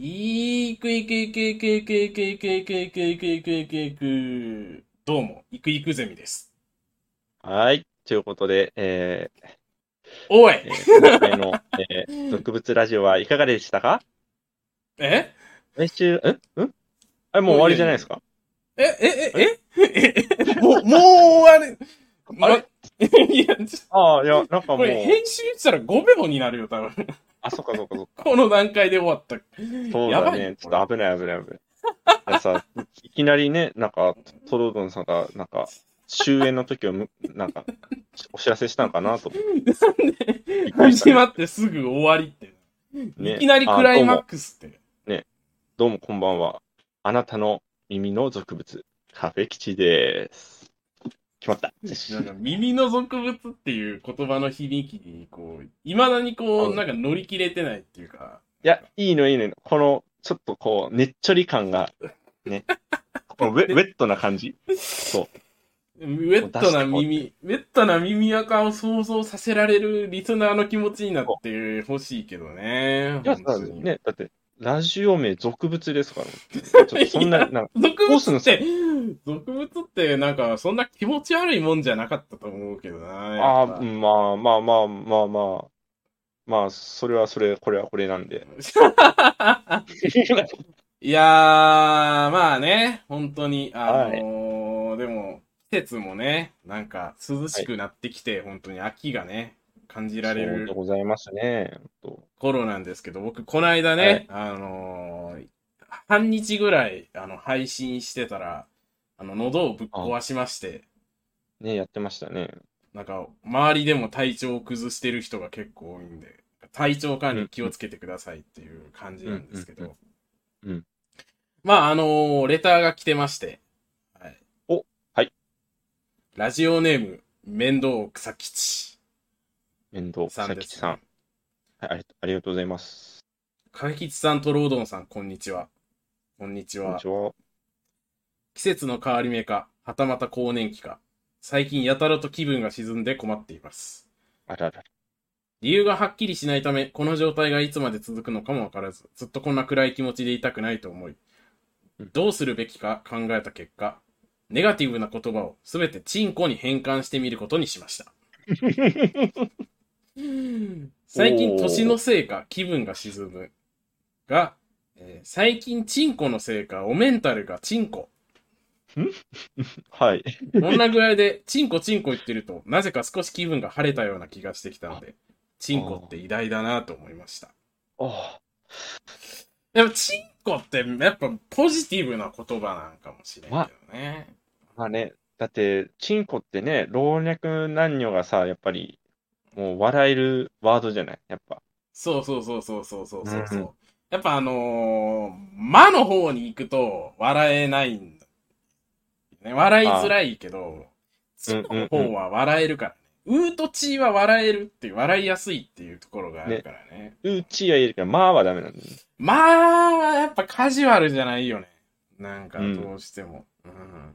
いくいくいくいくいくいくいくいくいくいくいくいくいく。どうも、いくいくゼミです。はい。ということで、えーおい、えー今回の、えー、俗物ラジオはいかがでしたかえ来週、んんあれ、もう終わりじゃないですかえ、え、え、え、え、もう、もう終わり。あれいや、ちょああ、いや、なんかもう、これ編集したら5秒になるよ、多分。あ、そっかそっかそっか。この段階で終わった。そうだね。ちょっと危ない危ない危ない。いやさ、いきなりね、なんか、トロードンさんが、なんか、終演の時をむ、なんか、お知らせしたのかなと思って。始まってすぐ終わりって。ねいきなりクライマックスって。どうもこんばんは。あなたの耳の俗物、カフェ吉です。決まった。なんか耳の俗物っていう言葉の響きに、こう、未だにこう、うんなんか乗り切れてないっていうか、いや、いいのいいの。この、ちょっとこう、ねっちょり感が、ね。このウェウェットな感じ。そう。ウェットな耳、ウェットな耳垢を想像させられるリスナーの気持ちになってほしいけどね。いや、ね、だって、ラジオ名俗物ですから、ね。ちょっとそんな、なんか、俗物って、俗物ってなんかそんな気持ち悪いもんじゃなかったと思うけどな。あまあまあまあまあまあ、まあ、それはそれ、これはこれなんで。ぱ いやー、まあね、本当に、あのーでも、季節もね、なんか涼しくなってきて、本当に秋がね、感じられるございますね。頃なんですけど、僕、この間ね、あのー半日ぐらい、あの、配信してたら、あの、喉をぶっ壊しまして、ね、やってましたね。なんか、周りでも体調を崩してる人が結構多いんで、体調管理気をつけてくださいっていう感じなんですけど。うんうんまあ、あのーレターが来てまして。はい。おはい。ラジオネーム、面倒草吉面倒、さんです、さん。はい、ありありがとうございます。か吉さんとロードンさん、こんにちは。こんにちはち。は。季節の変わり目か、はたまた更年期か、最近やたらと気分が沈んで困っています。あらら。理由がはっきりしないため、この状態がいつまで続くのかもわからず、ずっとこんな暗い気持ちでいたくないと思いうん、どうするべきか考えた結果、ネガティブな言葉をすべてチンコに変換してみることにしました。最近年のせいか気分が沈む。が、えー最近チンコのせいかおメンタルがチンコ。はい。こんな具合で、チンコチンコ言ってると、なぜか少し気分が晴れたような気がしてきたので、チンコって偉大だなと思いました。あやっぱ、チンコって、やっぱ、ポジティブな言葉なんかもしれんけどね。まあね、だって、チンコってね、老若男女がさ、やっぱり、もう笑えるワードじゃない？やっぱ。そうそうそうそうそうそうそう。うんうやっぱあのー、魔の方に行くと、笑えないんだ。ね、笑いづらいけど、チンコの方は笑えるからね。ウーとチーは笑えるっていう、笑いやすいっていうところがあるからねうちはいるけど、まあはダメなんだよね。まあ、やっぱカジュアルじゃないよね。なんか、どうしても。うん。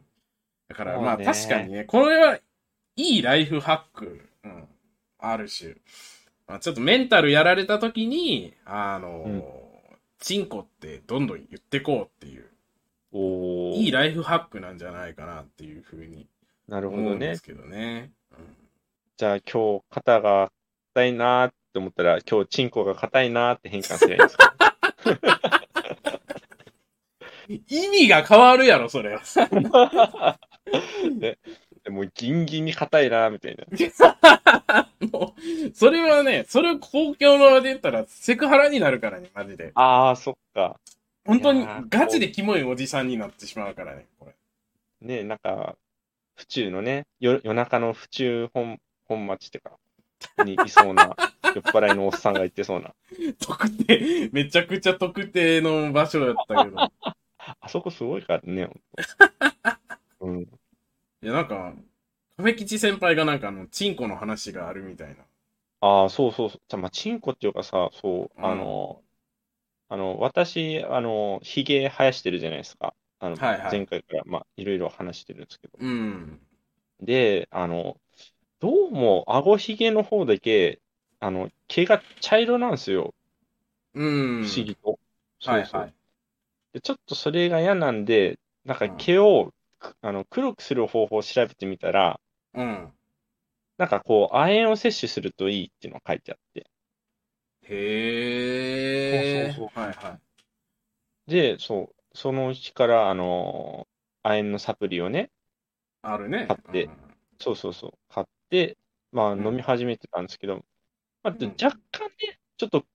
だから、まあ確かにね、これはいいライフハック、うん、ある種。まあ、ちょっとメンタルやられた時に、あのーうんチンコってどんどん言ってこうっていう、おーいいライフハックなんじゃないかなっていうふうになるほどね思うんです。けどね。じゃあ今日肩が硬いなーって思ったら、今日チンコが硬いなーって変換すればいいんですか？意味が変わるやろ、それは。ねでもうギンギンに硬いなーみたいな。もう、それはね、それを公共の場で言ったらセクハラになるからね、マジで。ああ、そっか。本当にガチでキモいおじさんになってしまうからね、これ。ねなんか、府中のね、よ夜中の府中本本町ってか、にいそうな、酔っ払いのおっさんが言ってそうな。特定、めちゃくちゃ特定の場所やったけど。あそこすごいからね、ほんとうん。いや、なんか、亀吉先輩がなんかあの、チンコの話があるみたいな。ああ、そうそうそう。じゃあ、まあ、チンコっていうかさ、そう、うんあの、あの、私、あの、ひげ生やしてるじゃないですか。あの、はいはい前回から、まあ、いろいろ話してるんですけど。うん。で、あの、どうも、顎ひげの方だけ、あの、毛が茶色なんですよ。うん。不思議と。そうそうはいはい。でちょっとそれが嫌なんで、なんかうん毛を、くあの黒くする方法を調べてみたら、うん。なんかこう、亜鉛を摂取するといいっていうのが書いてあって。へえ。そうそうはいはい。で、そう、その日から、あのー亜鉛のサプリをね、あるね。買ってそうそうそう、買って、まあうん飲み始めてたんですけど、まあ、うん若干ね、ちょっと、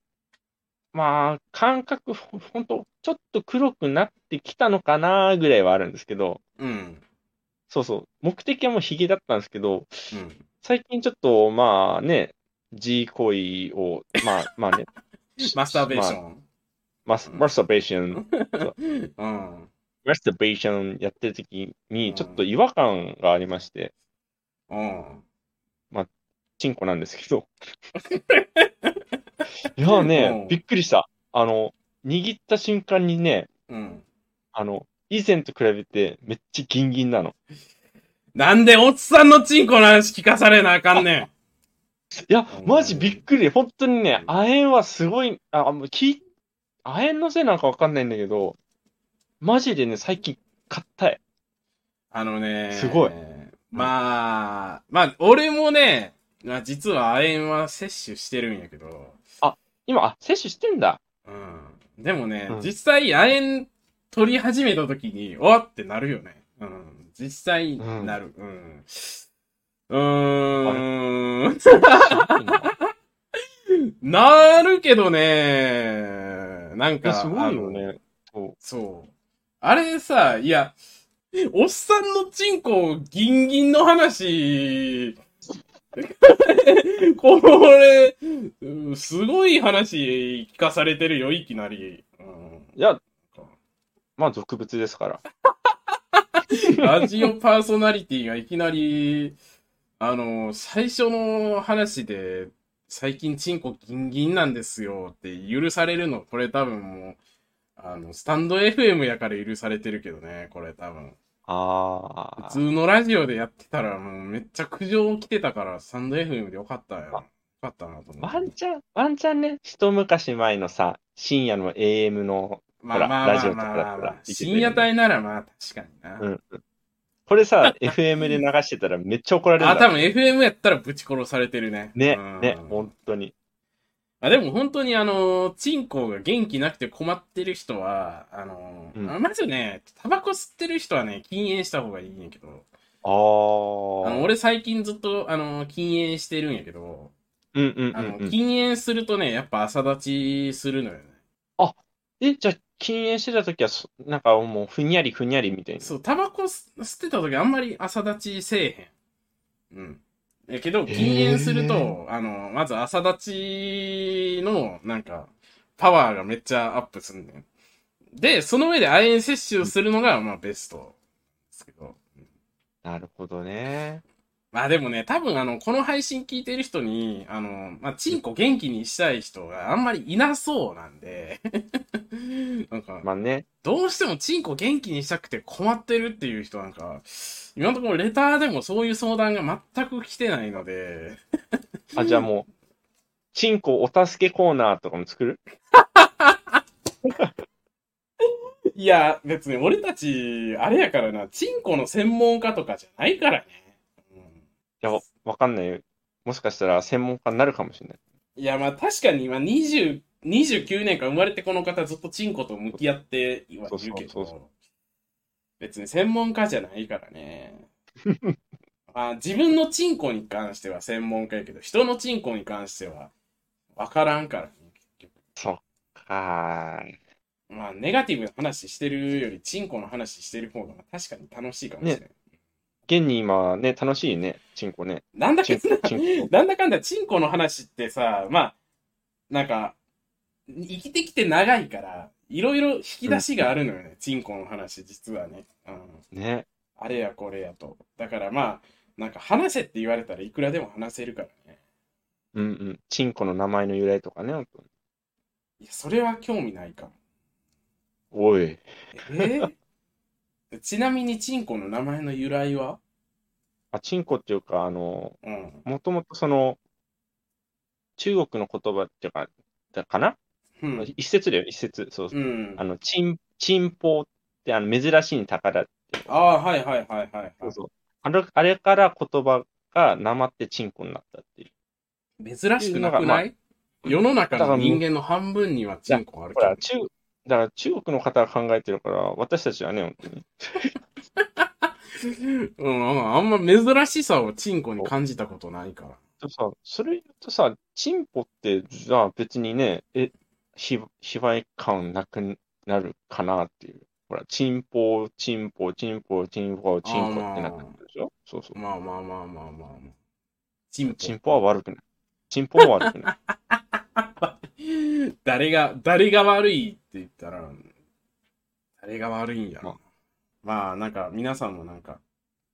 まあ、感覚、ほほんと、ちょっと黒くなってきたのかなぐらいはあるんですけど、うん。うん。そうそう、目的はもうヒゲだったんですけど、うん。最近ちょっと、まあね、G 行為を、まあ、まあね、マスターベーシまあョン。マスマスターベーション、うん。マスターベーションやってる時に、ちょっと違和感がありまして、うん。チンコなんですけど。いやうん、ねびっくりした。あの、握った瞬間にね、うん。あの、以前と比べてめっちゃギンギンなの。なんでおっさんのチンコの話聞かされなあかんねいやう、んマジびっくり。本当にね、亜鉛はすごい、あ、もうき、亜鉛のせいなんかわかんないんだけど、マジでね、最近硬い。あのね。すごい。まあ、まあ、俺もね、まあ、実は亜鉛は摂取してるんやけど、今、あ、摂取してんだ。うん。でもね、うん実際亜鉛取り始めた時に、おわってなるよね。うん。実際なる。うん。うーん。なるけどね、なんか。すごいよね。そう。そう。あれさ、いや、おっさんのチンコギンギンの話、これ、うんすごい話聞かされてるよ、いきなり。うんいや、まあ、俗物ですから。ラジオパーソナリティがいきなり、あの、最初の話で、最近チンコギンギンなんですよって許されるの、これ多分もう、あの、スタンド FM やから許されてるけどね、これ多分。ああ。普通のラジオでやってたらもうめっちゃ苦情来てたから、スタンド FM でよかったよ。よかったなと思ワンう。チャン、ワンチャンね、一昔前のさ、深夜の AM の、まあまあまあラジオとかまあまあまあだったら深夜帯ならまあ確かにな。うんうん。これさ、FM で流してたらめっちゃ怒られるんあ、だ多分 FM やったらぶち殺されてるね。ねうん、ね、本当に。あでも本当にあの、チンコが元気なくて困ってる人は、あの、うんあまずね、タバコ吸ってる人はね、禁煙した方がいいんやけど、ああ。俺最近ずっと、あの、禁煙してるんやけど、うんうんうんうん。禁煙するとね、やっぱ朝立ちするのよね。え、じゃあ、禁煙してた時はそ、なんかもう、ふにゃりふにゃりみたいな。そう、タバコ吸吸ってた時あんまり朝立ちせえへん。うん。やけど、禁煙すると、あの、まず朝立ちの、なんか、パワーがめっちゃアップすんねん。で、その上で亜鉛摂取をするのが、まあ、ベスト。ですけど。なるほどね。まあでもね、多分あの、この配信聞いてる人に、あの、まあ、チンコ元気にしたい人があんまりいなそうなんで、なんか、まあね。どうしてもチンコ元気にしたくて困ってるっていう人なんか、今のところレターでもそういう相談が全く来てないので、あ、じゃあもう、チンコお助けコーナーとかも作る？いや、別に俺たち、あれやからな、チンコの専門家とかじゃないからね。や、わわかんないよ。もしかしたら専門家になるかもしれない。いや、まあ確かに今20、29年間生まれてこの方ずっとチンコと向き合ってはいるけど、別に専門家じゃないからね。まあ自分のチンコに関しては専門家やけど、人のチンコに関しては分からんからね、結局。そっかー。まあネガティブな話してるよりチンコの話してる方が確かに楽しいかもしれない。現に今ね、楽しいね、チンコね。なんだかんだ。なんだかんだチンコの話ってさ、まあ、なんか、生きてきて長いから、いろいろ引き出しがあるのよね、チンコの話、実はね。うん。ね。あれやこれやと。だからまあ、なんか話せって言われたらいくらでも話せるからね。うんうん。チンコの名前の由来とかね、本当にいや、それは興味ないかも。おい。えー？ちなみにチンコの名前の由来は？あ、チンコっていうか、あの、うん。もともとその、中国の言葉っていうか、だかな？うん。一説だよ、一説。そうそう。うんあ。の、チン、チンポって、あの、珍しい宝って。ああ、はいはいはいはい、はい。そう。あれあれから言葉がなまってチンコになったっていう。珍しくなくない、世の中の人間の半分にはチンコあるほら、中、だから中国の方が考えてるから、私たちはね、本当に。うん、あんま珍しさをチンコに感じたことないから。とさ、それ言うとさ、チンポって、じゃあ別にね、え、ひ、卑猥感なくなるかなっていう。ほら、チンポ、チンポ、チンポ、チンポ、チンポってなってくるでしょ？そうそう。まあまあまあまあまあ。チンポ。チンポは悪くない。チンポは悪くない。誰が、誰が悪いって言ったら、誰が悪いんやろ。まあ、なんか、皆さんもなんか、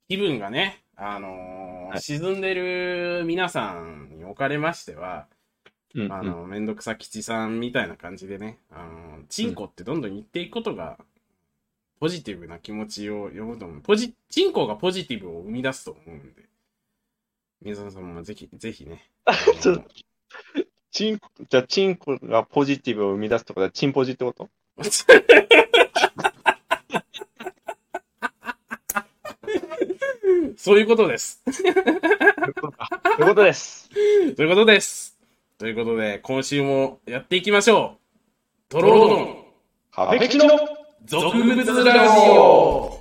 気分がね、あのーはい沈んでる皆さんにおかれましては、うん、うん。あの、めんどくさ吉さんみたいな感じでね、あの、チンコってどんどん言っていくことが、ポジティブな気持ちを呼ぶと思う。ポジ、チンコがポジティブを生み出すと思うんで、皆さんもぜひ、ぜひね。ちょっとチンコ、じゃあチンコがポジティブを生み出すとは、チンポジってこと？そういうことです。そういうことです。ということです。ということで、今週もやっていきましょう。トロロドン、カフェキの俗物ラジオ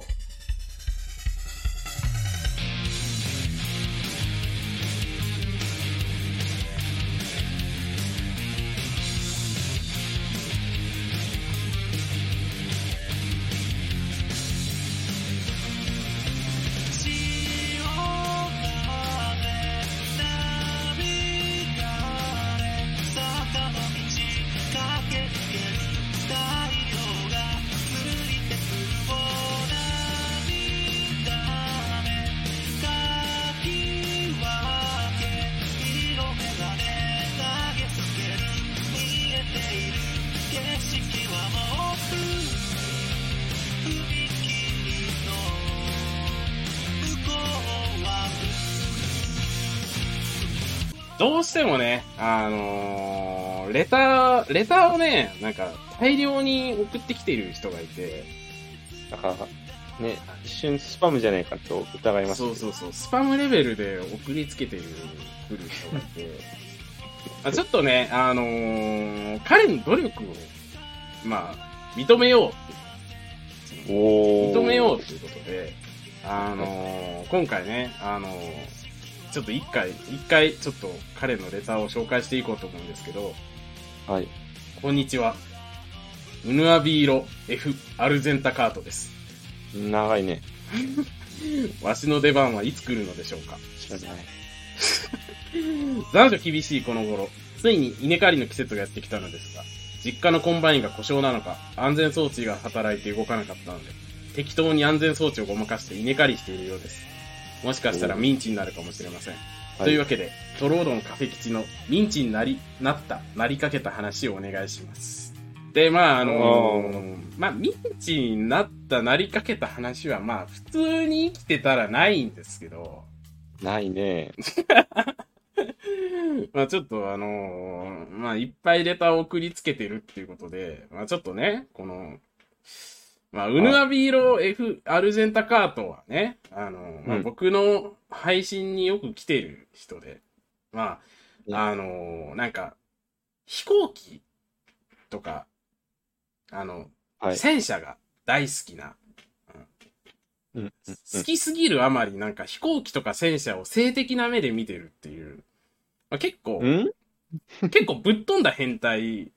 レター、レターをね、なんか大量に送ってきている人がいて、だから、ね、一瞬スパムじゃないかと疑います。そうそうそう、スパムレベルで送りつけてる、来る人がいて、あちょっとね、あのー彼の努力を、まあ、認めようって。いう認めようということで、あのー今回ね、あのーちょっと一回、一回ちょっと彼のレターを紹介していこうと思うんですけど、はい。こんにちは。ウヌアビーロ F アルゼンタカートです。長いね。わしの出番はいつ来るのでしょうか？知らない。残暑厳しいこの頃、ついに稲刈りの季節がやってきたのですが、実家のコンバインが故障なのか、安全装置が働いて動かなかったので、適当に安全装置をごまかして稲刈りしているようです。もしかしたらミンチになるかもしれません。というわけで、トロードンカフェ吉のミンチになり、なった、なりかけた話をお願いします。で、まあ、あのーまあ、ミンチになった、なりかけた話は、まあ、普通に生きてたらないんですけど、ないね。まあちょっとあのーまあいっぱいレターを送りつけてるっていうことで、まあちょっとね、この、まあ、ウヌアビーロ F アルゼンタカートはね、あのーまあうん。僕の配信によく来てる人で、まうん。あ、あのーなんか、飛行機とか、あの、はい。戦車が大好きな、うん。うん。好きすぎるあまりなんか飛行機とか戦車を性的な目で見てるっていう、まあ、結構、うん？結構ぶっ飛んだ変態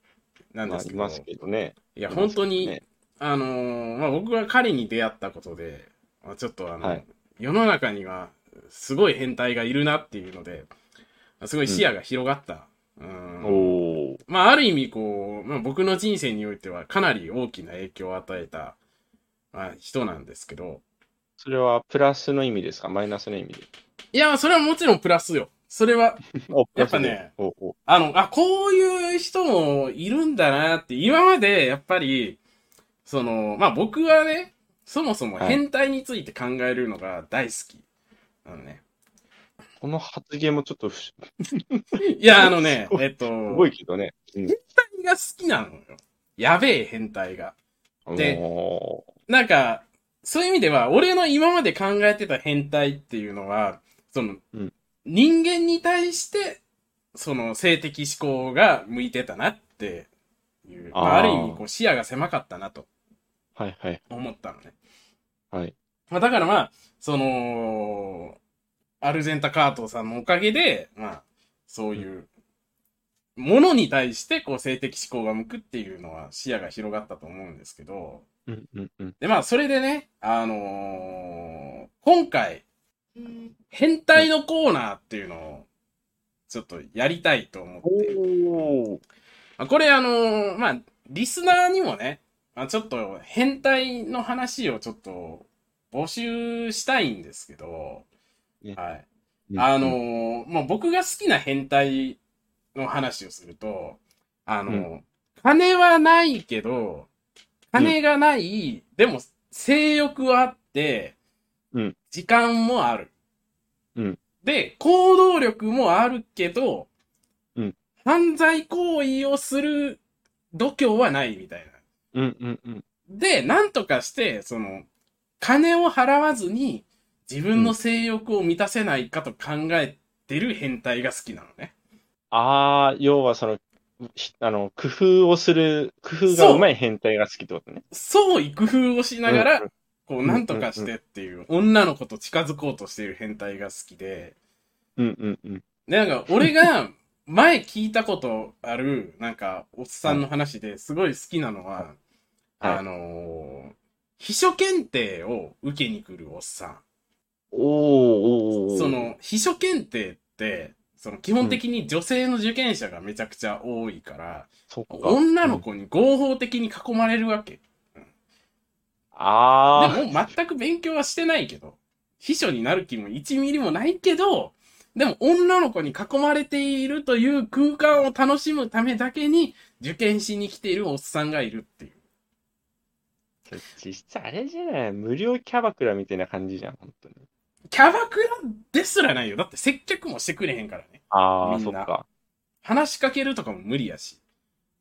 なんですけど、まあいますけどね。いや、本当に、ねあのーまあ、僕が彼に出会ったことで、まあ、ちょっとあの、はい世の中にはすごい変態がいるなっていうので、まあすごい視野が広がった。うんおー。まあ、ある意味、こう、まあ、僕の人生においてはかなり大きな影響を与えた、まあ、人なんですけど、それはプラスの意味ですか？マイナスの意味で。いや、それはもちろんプラスよ。それは、おやっぱね、おおあの、あ、こういう人もいるんだなって、今までやっぱり、その、まあ僕はね、そもそもはい変態について考えるのが大好き。あのね。この発言もちょっと不 いや、あのね、えっと、すごいけどね。うん。にが好きなのよ。やべえ変態が。でおなんか、そういう意味では、俺の今まで考えてた変態っていうのは、その、うん人間に対して、その性的思考が向いてたなっていう、まあ、ある意味こう視野が狭かったなとーはいはい思ったのね。はい。まあ、だからまあ、その、アルゼンタ・カートさんのおかげで、まあ、そういう、ものに対して、こう、性的思考が向くっていうのは視野が広がったと思うんですけど、うんうんうん。で、まあ、それでね、あのー今回、変態のコーナーっていうのを、ちょっとやりたいと思って。まあこれあのーまあ、リスナーにもね、まあ、ちょっと変態の話をちょっと募集したいんですけど、ねはい。うんあのーまあ、僕が好きな変態の話をすると、あのーう金はないけど、金がない、でも性欲はあって、うん時間もある。うんで、行動力もあるけど、うん犯罪行為をする度胸はないみたいな。うんうんうん。で、なんとかして、その、金を払わずに自分の性欲を満たせないかと考えてる変態が好きなのね。ああ、要はその、ひあの、工夫をする、工夫がうまい変態が好きってことね。創意工夫をしながら、うんこう、なんとかしてっていう、女の子と近づこうとしている変態が好きで、うんうんうん。で、なんか、俺が前聞いたことある、なんか、おっさんの話ですごい好きなのは、はいあのー秘書検定を受けに来るおっさん。おーおーおーそ、の、秘書検定って、その基本的に女性の受験者がめちゃくちゃ多いから、そっか。女の子に合法的に囲まれるわけ。あでも全く勉強はしてないけど、秘書になる気も1ミリもないけど、でも女の子に囲まれているという空間を楽しむためだけに受験しに来ているおっさんがいるっていう。あ、実際あれじゃない？無料キャバクラみたいな感じじゃん、本当に。キャバクラですらないよ。だって接客もしてくれへんからね。ああ、そっか。話しかけるとかも無理やし。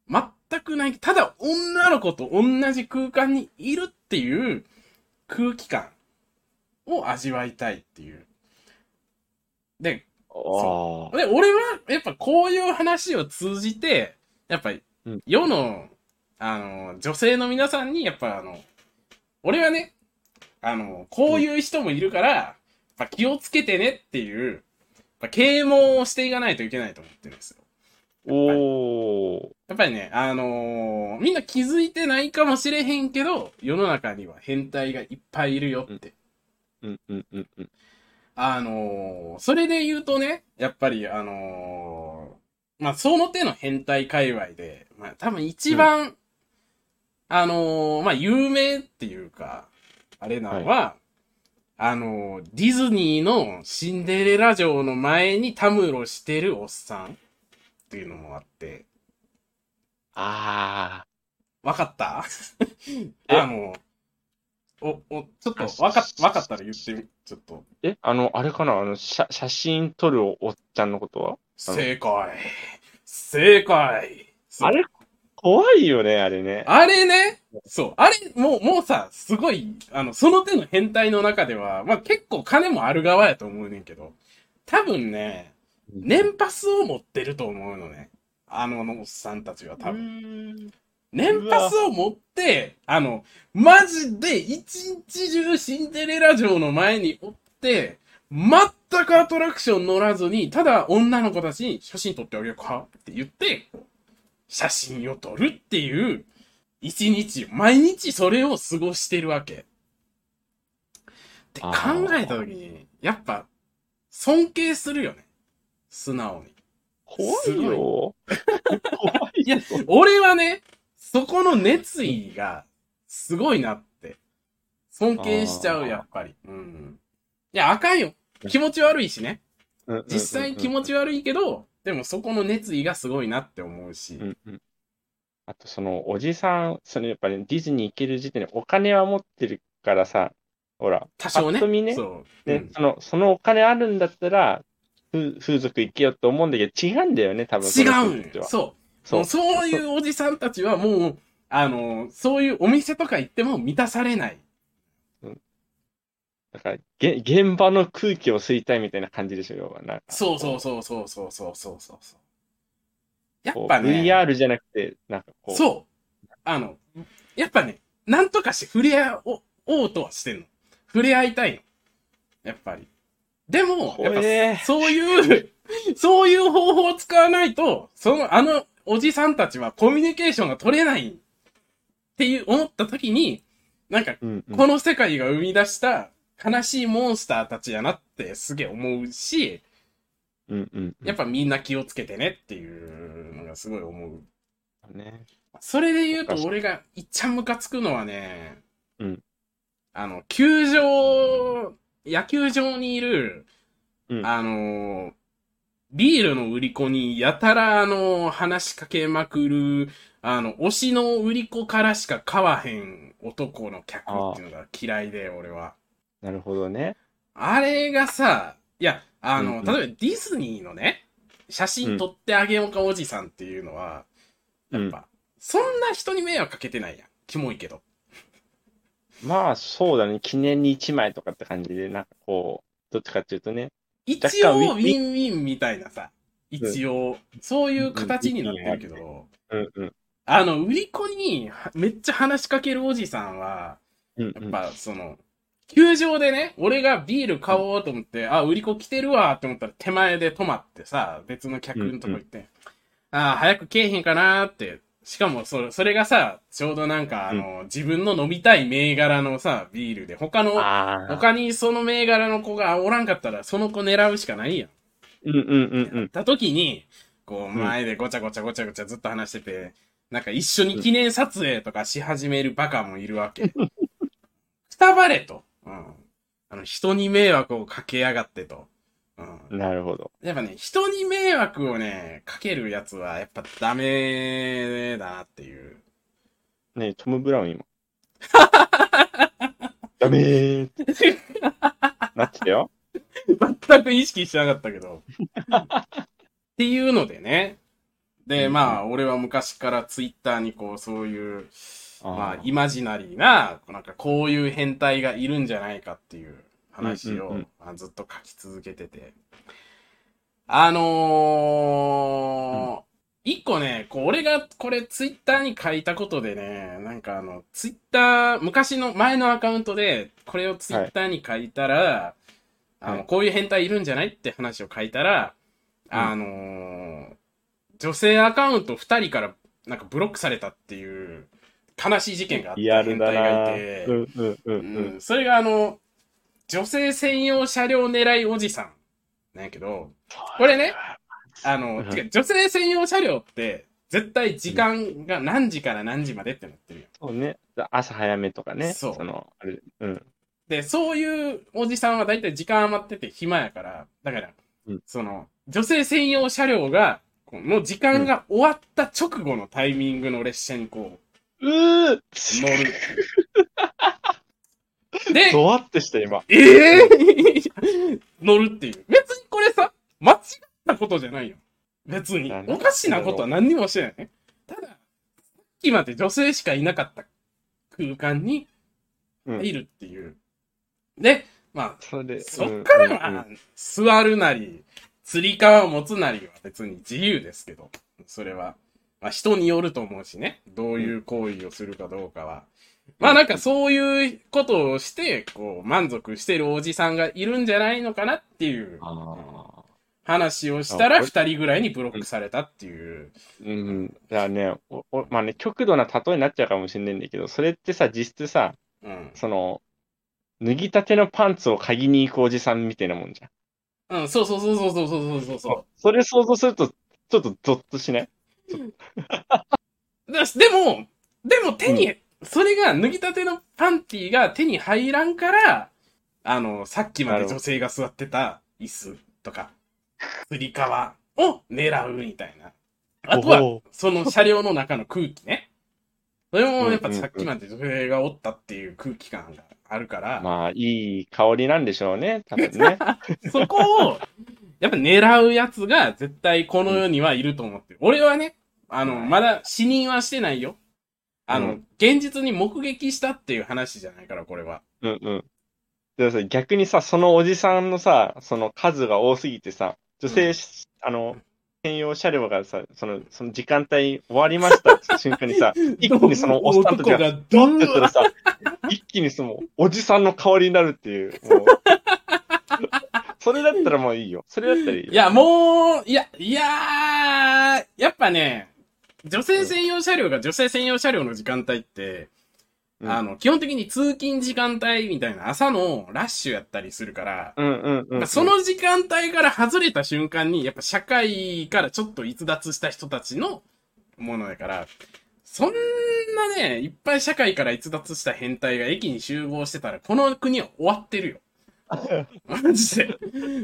全くない。ただ女の子と同じ空間にいるっていう空気感を味わいたいっていう。で、ああ。で、俺は、やっぱこういう話を通じて、やっぱりうん、世の、あの、女性の皆さんに、やっぱあの、俺はね、あの、こういう人もいるから、やっぱ気をつけてねっていう、やっぱ啓蒙をしていかないといけないと思ってるんですよ。おー。やっぱりね、あのーみんな気づいてないかもしれへんけど、世の中には変態がいっぱいいるよって。うんうんうんうん。あのーそれで言うとね、やっぱりあのーまあ、その手の変態界隈で、まあ、多分一番、あのーまあ、有名っていうか、あれなのは、あのーディズニーのシンデレラ城の前にたむろしてるおっさんっていうのもあって、あわかった？え？あの、お、お、ちょっと、わか、わかったら言ってみ、ちょっと。ー。え、あの、あれかな？あの、写写真撮るおっちゃんのことは？正解。正解。あれ？怖いよね、あれね。あれね、そう。あれ、もう、もうさ、すごい、あの、その手の変態の中では、まあ結構金もある側やと思うねんけど、多分ね、年パスを持ってると思うのね。あのおっさんたちは多分。分。年パスを持って、あの、マジで一日中シンデレラ城の前におって、全くアトラクション乗らずに、ただ女の子たちに写真撮ってあげようかって言って、写真を撮るっていう、一日、毎日それを過ごしてるわけ。って考えたときに、やっぱ、尊敬するよね。素直に。怖いよ。怖いいや、俺はね、そこの熱意がすごいなって。尊敬しちゃう、やっぱり。うん。いや、あかんよ。気持ち悪いしね。うん実際気持ち悪いけど、でもそこの熱意がすごいなって思うし。うんうんあと、その、おじさん、その、やっぱりディズニー行ける時点でお金は持ってるからさ、ほら、多少ね。ねそう。ね、その、そのお金あるんだったら、風風俗行けよって思うんだけど、違うんだよね、多分。違うんそう。そう。そういうおじさんたちはもう、あの、そういうお店とか行っても満たされない。だから、げ現場の空気を吸いたいみたいな感じでしょ、要は。なんかそうそうそうそうそうそうそうそうそう。やっぱね、VR じゃなくて、なんかこう。そう。あの、やっぱね、なんとかして触れ合おうとはしてんの。触れ合いたいの。やっぱり。でも、やっぱ、そういう、そういう方法を使わないと、その、あの、おじさんたちはコミュニケーションが取れないっていう、思った時に、なんか、この世界が生み出した悲しいモンスターたちやなってすげえ思うし、うんうん。やっぱみんな気をつけてねっていうのがすごい思う。ぱね。それで言うと俺がいっちゃんムカつくのはね、うんあの、球場、野球場にいる、うんあの、ビールの売り子にやたらあの、話しかけまくる、あの、推しの売り子からしか買わへん男の客っていうのが嫌いで、俺は。なるほどね。あれがさ、いや、あの、うんうん例えばディズニーのね、写真撮ってあげようかおじさんっていうのは、うん。やっぱ、そんな人に迷惑かけてないやん。キモいけど。まあ、そうだね。記念に1枚とかって感じで、なんかこう、どっちかっていうとね。一若応、ウィィンウィンみたいなさ、一応、そういう形になってるけど、うんうん。あの、売り子にはめっちゃ話しかけるおじさんは、うんうん。やっぱ、その、球場でね、俺がビール買おうと思って、あ、売り子来てるわって思ったら手前で止まってさ、別の客のとこ行って、あー早く来えへんかなーって。しかもそれ、それがさ、ちょうどなんか、あの、自分の飲みたい銘柄のさ、ビールで、他の、ああ。他にその銘柄の子がおらんかったら、その子狙うしかないやん。うんうんうんうん。た時に、こう、ん前でごちゃごちゃごちゃごちゃずっと話してて、なんか一緒に記念撮影とかし始めるバカもいるわけ。くたばれと。うん。あの、人に迷惑をかけやがってと。うん。なるほど。やっぱね、人に迷惑をね、かけるやつは、やっぱダメだなっていう。ねトム・ブラウン今。ダメーって。なってたよ。全く意識してなかったけど。っていうのでね。で、うんまあ、俺は昔からツイッターにこう、そういう、まあイマジナリーな、なんかこういう変態がいるんじゃないかっていう話を、まあずっと書き続けてて。あのー一個ね、こう、俺がこれツイッターに書いたことでね、なんかあの、ツイッター、昔の前のアカウントで、これをツイッターに書いたら、あの、はいこういう変態いるんじゃないって話を書いたら、うん。あのー女性アカウント2人からなんかブロックされたっていう悲しい事件があって、変態がないて、うんうんうんううんん。それがあの、女性専用車両狙いおじさんなんやけど、これね、あの、女性専用車両って、絶対時間が何時から何時までってなってるよ。そうね。朝早めとかね。そうの、あれ、うん。で、そういうおじさんは大体時間余ってて暇やから、だから、うんその、女性専用車両が、この時間が終わった直後のタイミングの列車にこうーう、乗る。で、ゾワってした、今。ええ 乗るっていう。別にこれさ、間違ったことじゃないよ。別に。おかしなことは何にもしてないね。ただ、さっきまで女性しかいなかった空間にうんいるっていう。で、まあ、それ、そっからうんうんは、座るなり、釣り革を持つなりは別に自由ですけど、それは。まあ人によると思うしね。どういう行為をするかどうかは。まあなんかそういうことをして、こう、満足してるおじさんがいるんじゃないのかなっていうあ話をしたらあこれ二人ぐらいにブロックされたっていう。ーうん。だからね、おおまあね、極度な例えになっちゃうかもしれないんだけど、それってさ、実質さ、うん。その、脱ぎたてのパンツを嗅ぎに行くおじさんみたいなもんじゃん。うん、そうそうそうそうそうそうそうそう。それ想像すると、ちょっとゾッとしない？だ でも、でも手に、それが脱ぎたてのパンティが手に入らんから、あの、さっきまで女性が座ってた椅子とか、つり革を狙うみたいな。あとは、その車両の中の空気ね。それもやっぱうんうんうんさっきまで女性がおったっていう空気感があるから、まあ、いい香りなんでしょうね、多分ね。そこを、やっぱ狙うやつが絶対この世にはいると思ってる。俺はね、あの、はいまだ死認はしてないよ。あの、うん現実に目撃したっていう話じゃないから、これは。うんうん。でもさ、逆にさ、そのおじさんのさ、その数が多すぎてさ、女性、うんあの、専用車両がさ、その、その時間帯終わりましたって瞬間にさ、一気にそのおっさんたちが、男がドンだったらさ、一気にその、おじさんの代わりになるっていう、もう。それだったらもういいよ。それだったらいいよ。いや、もう、いや、いやー、やっぱね、女性専用車両が女性専用車両の時間帯って、うんあの、基本的に通勤時間帯みたいな朝のラッシュやったりするから、うんうんうん、うん。その時間帯から外れた瞬間に、やっぱ社会からちょっと逸脱した人たちのものだから、そんなね、いっぱい社会から逸脱した変態が駅に集合してたら、この国は終わってるよ。マジで。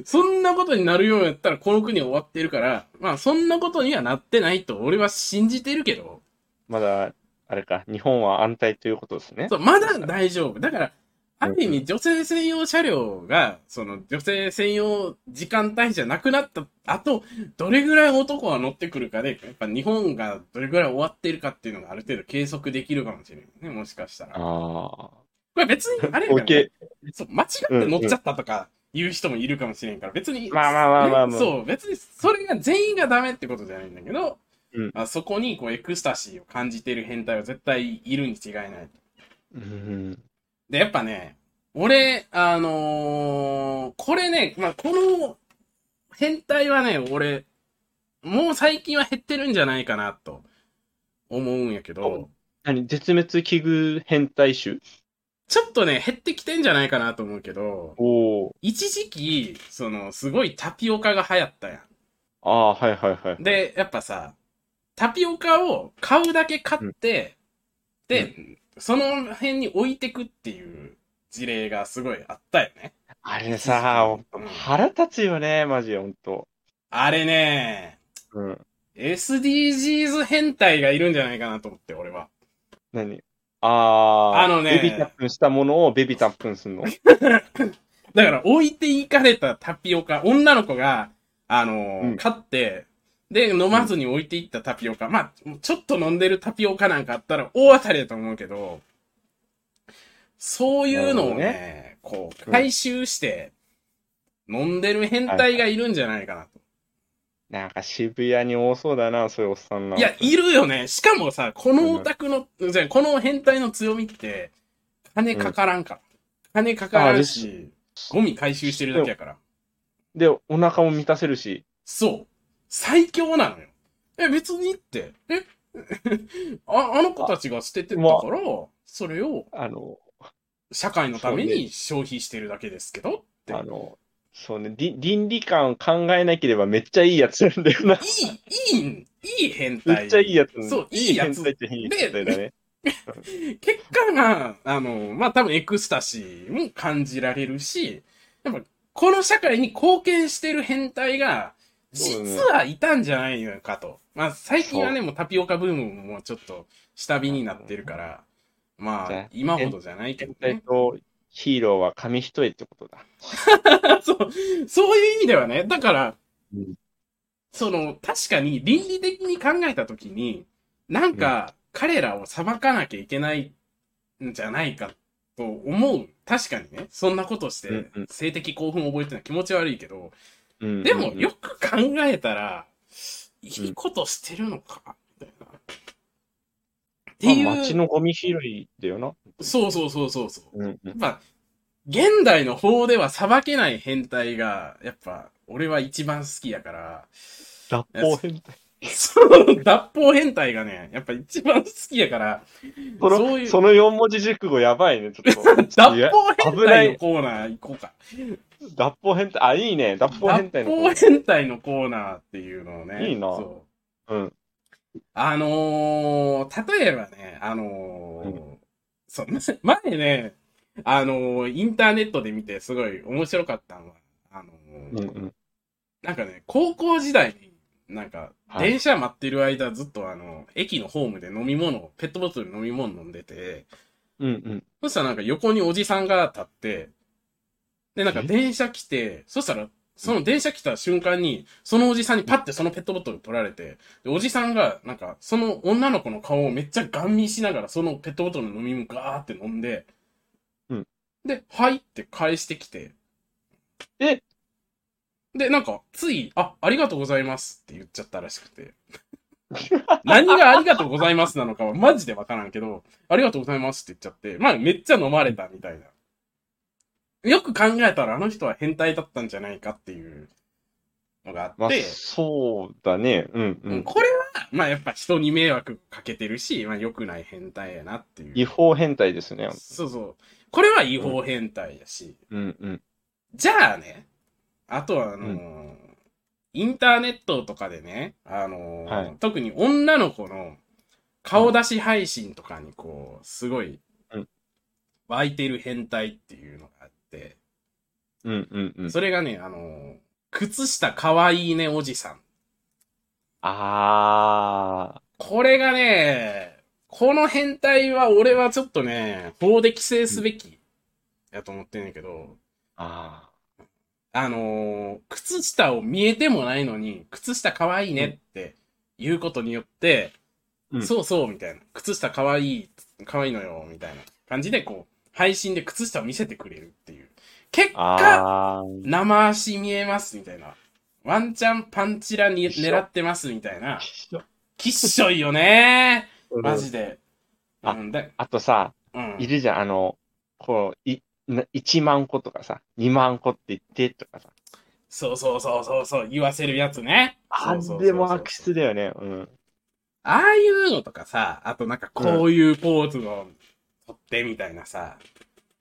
そんなことになるようやったら、この国は終わってるから、まあ、そんなことにはなってないと俺は信じてるけど、まだ、あれか、日本は安泰ということですね。そう、まだ大丈夫。だから、ある意味、女性専用車両が、その、女性専用時間帯じゃなくなった後、どれぐらい男が乗ってくるかで、やっぱ日本がどれぐらい終わってるかっていうのがある程度計測できるかもしれないね、もしかしたら。こあれ別に、ああ。れやから、ねそう、間違って乗っちゃったとか、言う人もいるかもしれんから、別に、まあまあまあまあまあそう、別に、それが全員がダメってことじゃないんだけど、うんまあ、そこに、こう、エクスタシーを感じてる変態は絶対いるに違いない。うん。で、やっぱね、俺、あのーこれね、まあ、この変態はね、俺、もう最近は減ってるんじゃないかなと思うんやけど、何？絶滅危惧変態種？ちょっとね、減ってきてんじゃないかなと思うけど、おお。一時期、その、すごいタピオカが流行ったやああ、はいはいはい。ん。で、やっぱさ、タピオカを買うだけ買って、で、その辺に置いてくっていう事例がすごいあったよね。あれさ、腹立つよね、マジで、ほんと。あれね、うん。SDGs 変態がいるんじゃないかなと思って、俺は。何？ああ。あのねベビータップンしたものをベビータップンすんの？だから置いていかれたタピオカ、女の子が、あのーうん買って、で、飲まずに置いていったタピオカ。まあ、ちょっと飲んでるタピオカなんかあったら大当たりだと思うけど、そういうのをね、こう、うん回収して、飲んでる変態がいるんじゃないかなと。なんか渋谷に多そうだな、そういうおっさんな。いや、いるよね。しかもさ、このオタクの、じゃあこの変態の強みって、金かからんから。金かからんし、ゴミ回収してるだけやから。で、お腹も満たせるし。そう。最強なのよ。え、別にって。え あ、あの子たちが捨ててったから、それをあの、社会のために消費してるだけですけどって。あの、そうね、り倫理観を考えなければめっちゃいいやつなんだよな。いい、いい、いい変態。めっちゃいいやつそう、いいやつ変態っちゃいい変態だね。結果が、あの、まあ、多分エクスタシーも感じられるし、やっぱ、この社会に貢献してる変態が、実はいたんじゃないのかと。まあ、最近はね、もうタピオカブームもちょっと下火になってるから、まああ、今ほどじゃないけど変態ね。とヒーローは紙一重ってことだ。そう、そういう意味ではね、だから、うん。その、確かに倫理的に考えたときに、なんか、彼らを裁かなきゃいけないんじゃないかと思う。確かにね、そんなことして性的興奮を覚えてるのは気持ち悪いけど、うんでも、うん。よく考えたら、いいことしてるのか。っていう。まあ街のゴミ拾いだよな。そうそうそうそうそう。うんうんやっぱ、現代の法では裁けない変態が、やっぱ、俺は一番好きやから、脱法変態。そう、脱法変態がね、やっぱ一番好きやから、そのそういうその4文字熟語やばいね、ちょっと。脱法変態のコーナー行こうか。脱法変態。あ、いいね。脱法変態脱の。法変態のコーナーっていうのをね。いいなそう。うん。あのー、例えばね、あのーうそう、前ね、あのーインターネットで見てすごい面白かったのは、あのーうんうん。なんかね、高校時代に、なんか、はい電車待ってる間ずっとあの、駅のホームで飲み物、ペットボトル飲み物飲んでて、うんうん。そしたらなんか横におじさんが立って、で、なんかえ？電車来て、そしたらその電車来た瞬間に、そのおじさんにパッてそのペットボトル取られて、で、おじさんが、なんか、その女の子の顔をめっちゃガン見しながら、そのペットボトルの飲み物ガーって飲んで、うん。で、はいって返してきて、え？で、なんか、つい、あ、ありがとうございますって言っちゃったらしくて。何がありがとうございますなのかはマジでわからんけど、ありがとうございますって言っちゃって、まあめっちゃ飲まれたみたいな。よく考えたらあの人は変態だったんじゃないかっていうのがあまあって、、そうだね。うんううんん。これは、まあやっぱ人に迷惑かけてるし、まあ良くない変態やなっていう。違法変態ですね。そうそう。これは違法変態やし。うんうん。じゃあね、あとはあのーインターネットとかでね、あのーはい特に女の子の顔出し配信とかにこう、すごいうん、湧いてる変態っていうのうんうんうん。それがね、あのー靴下かわいいねおじさん。あこれがね、この変態は俺はちょっとね、法で規制すべきやと思ってんねんけど、ー。ああのー靴下を見えてもないのに、靴下かわいいねって言うことによって、うんそうそうみたいな。靴下かわいい、かわいいのよ、みたいな感じでこう、配信で靴下を見せてくれるっていう。結あ。果。生足見えます、みたいな。ワンチャンパンチラに狙ってます、みたいな。きっしょいよねマジで。あうんだあとさ、うんいるじゃん、あの、こう、い、な1万個とかさ、2万個って言ってとかさ。そうそうそうそうそう、言わせるやつね。あれも悪質だよね。うん。ああいうのとかさ、あとなんかこういうポーズの取ってみたいなさ、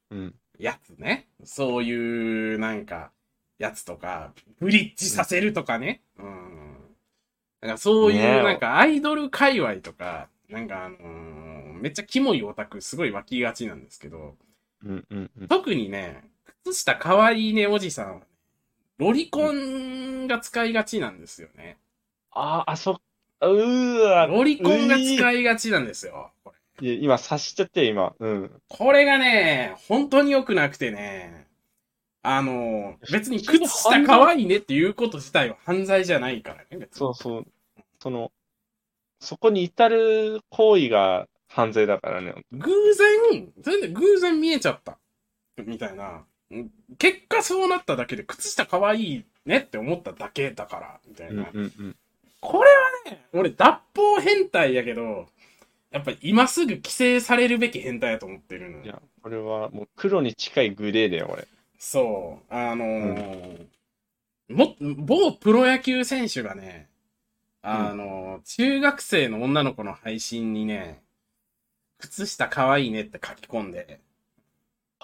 うん。やつね。そういうなんか、やつとか、ブリッジさせるとかね。うん。だからそういうなんかアイドル界隈とか、なんかあのーめっちゃキモいオタクすごい湧きがちなんですけど、うんうんうん。特にね、靴下かわいいねおじさんはね、ロリコンが使いがちなんですよね。ああ、あそっ、うーわ。ロリコンが使いがちなんですよ。今、察しちゃって、今。うん。これがね、本当に良くなくてね、あの、別に靴下可愛いねっていうこと自体は犯罪じゃないからね、そうそう。その、そこに至る行為が犯罪だからね。偶然、全然偶然見えちゃった。みたいな。うん結果そうなっただけで、靴下可愛いねって思っただけだから、みたいうんな。うんうん。これはね、俺脱法変態やけど、やっぱ今すぐ規制されるべき変態やと思ってるのよ。いや、これはもう黒に近いグレーだよ、これ。そう。あのーも、某プロ野球選手がね、あのー中学生の女の子の配信にね、靴下可愛いねって書き込んで、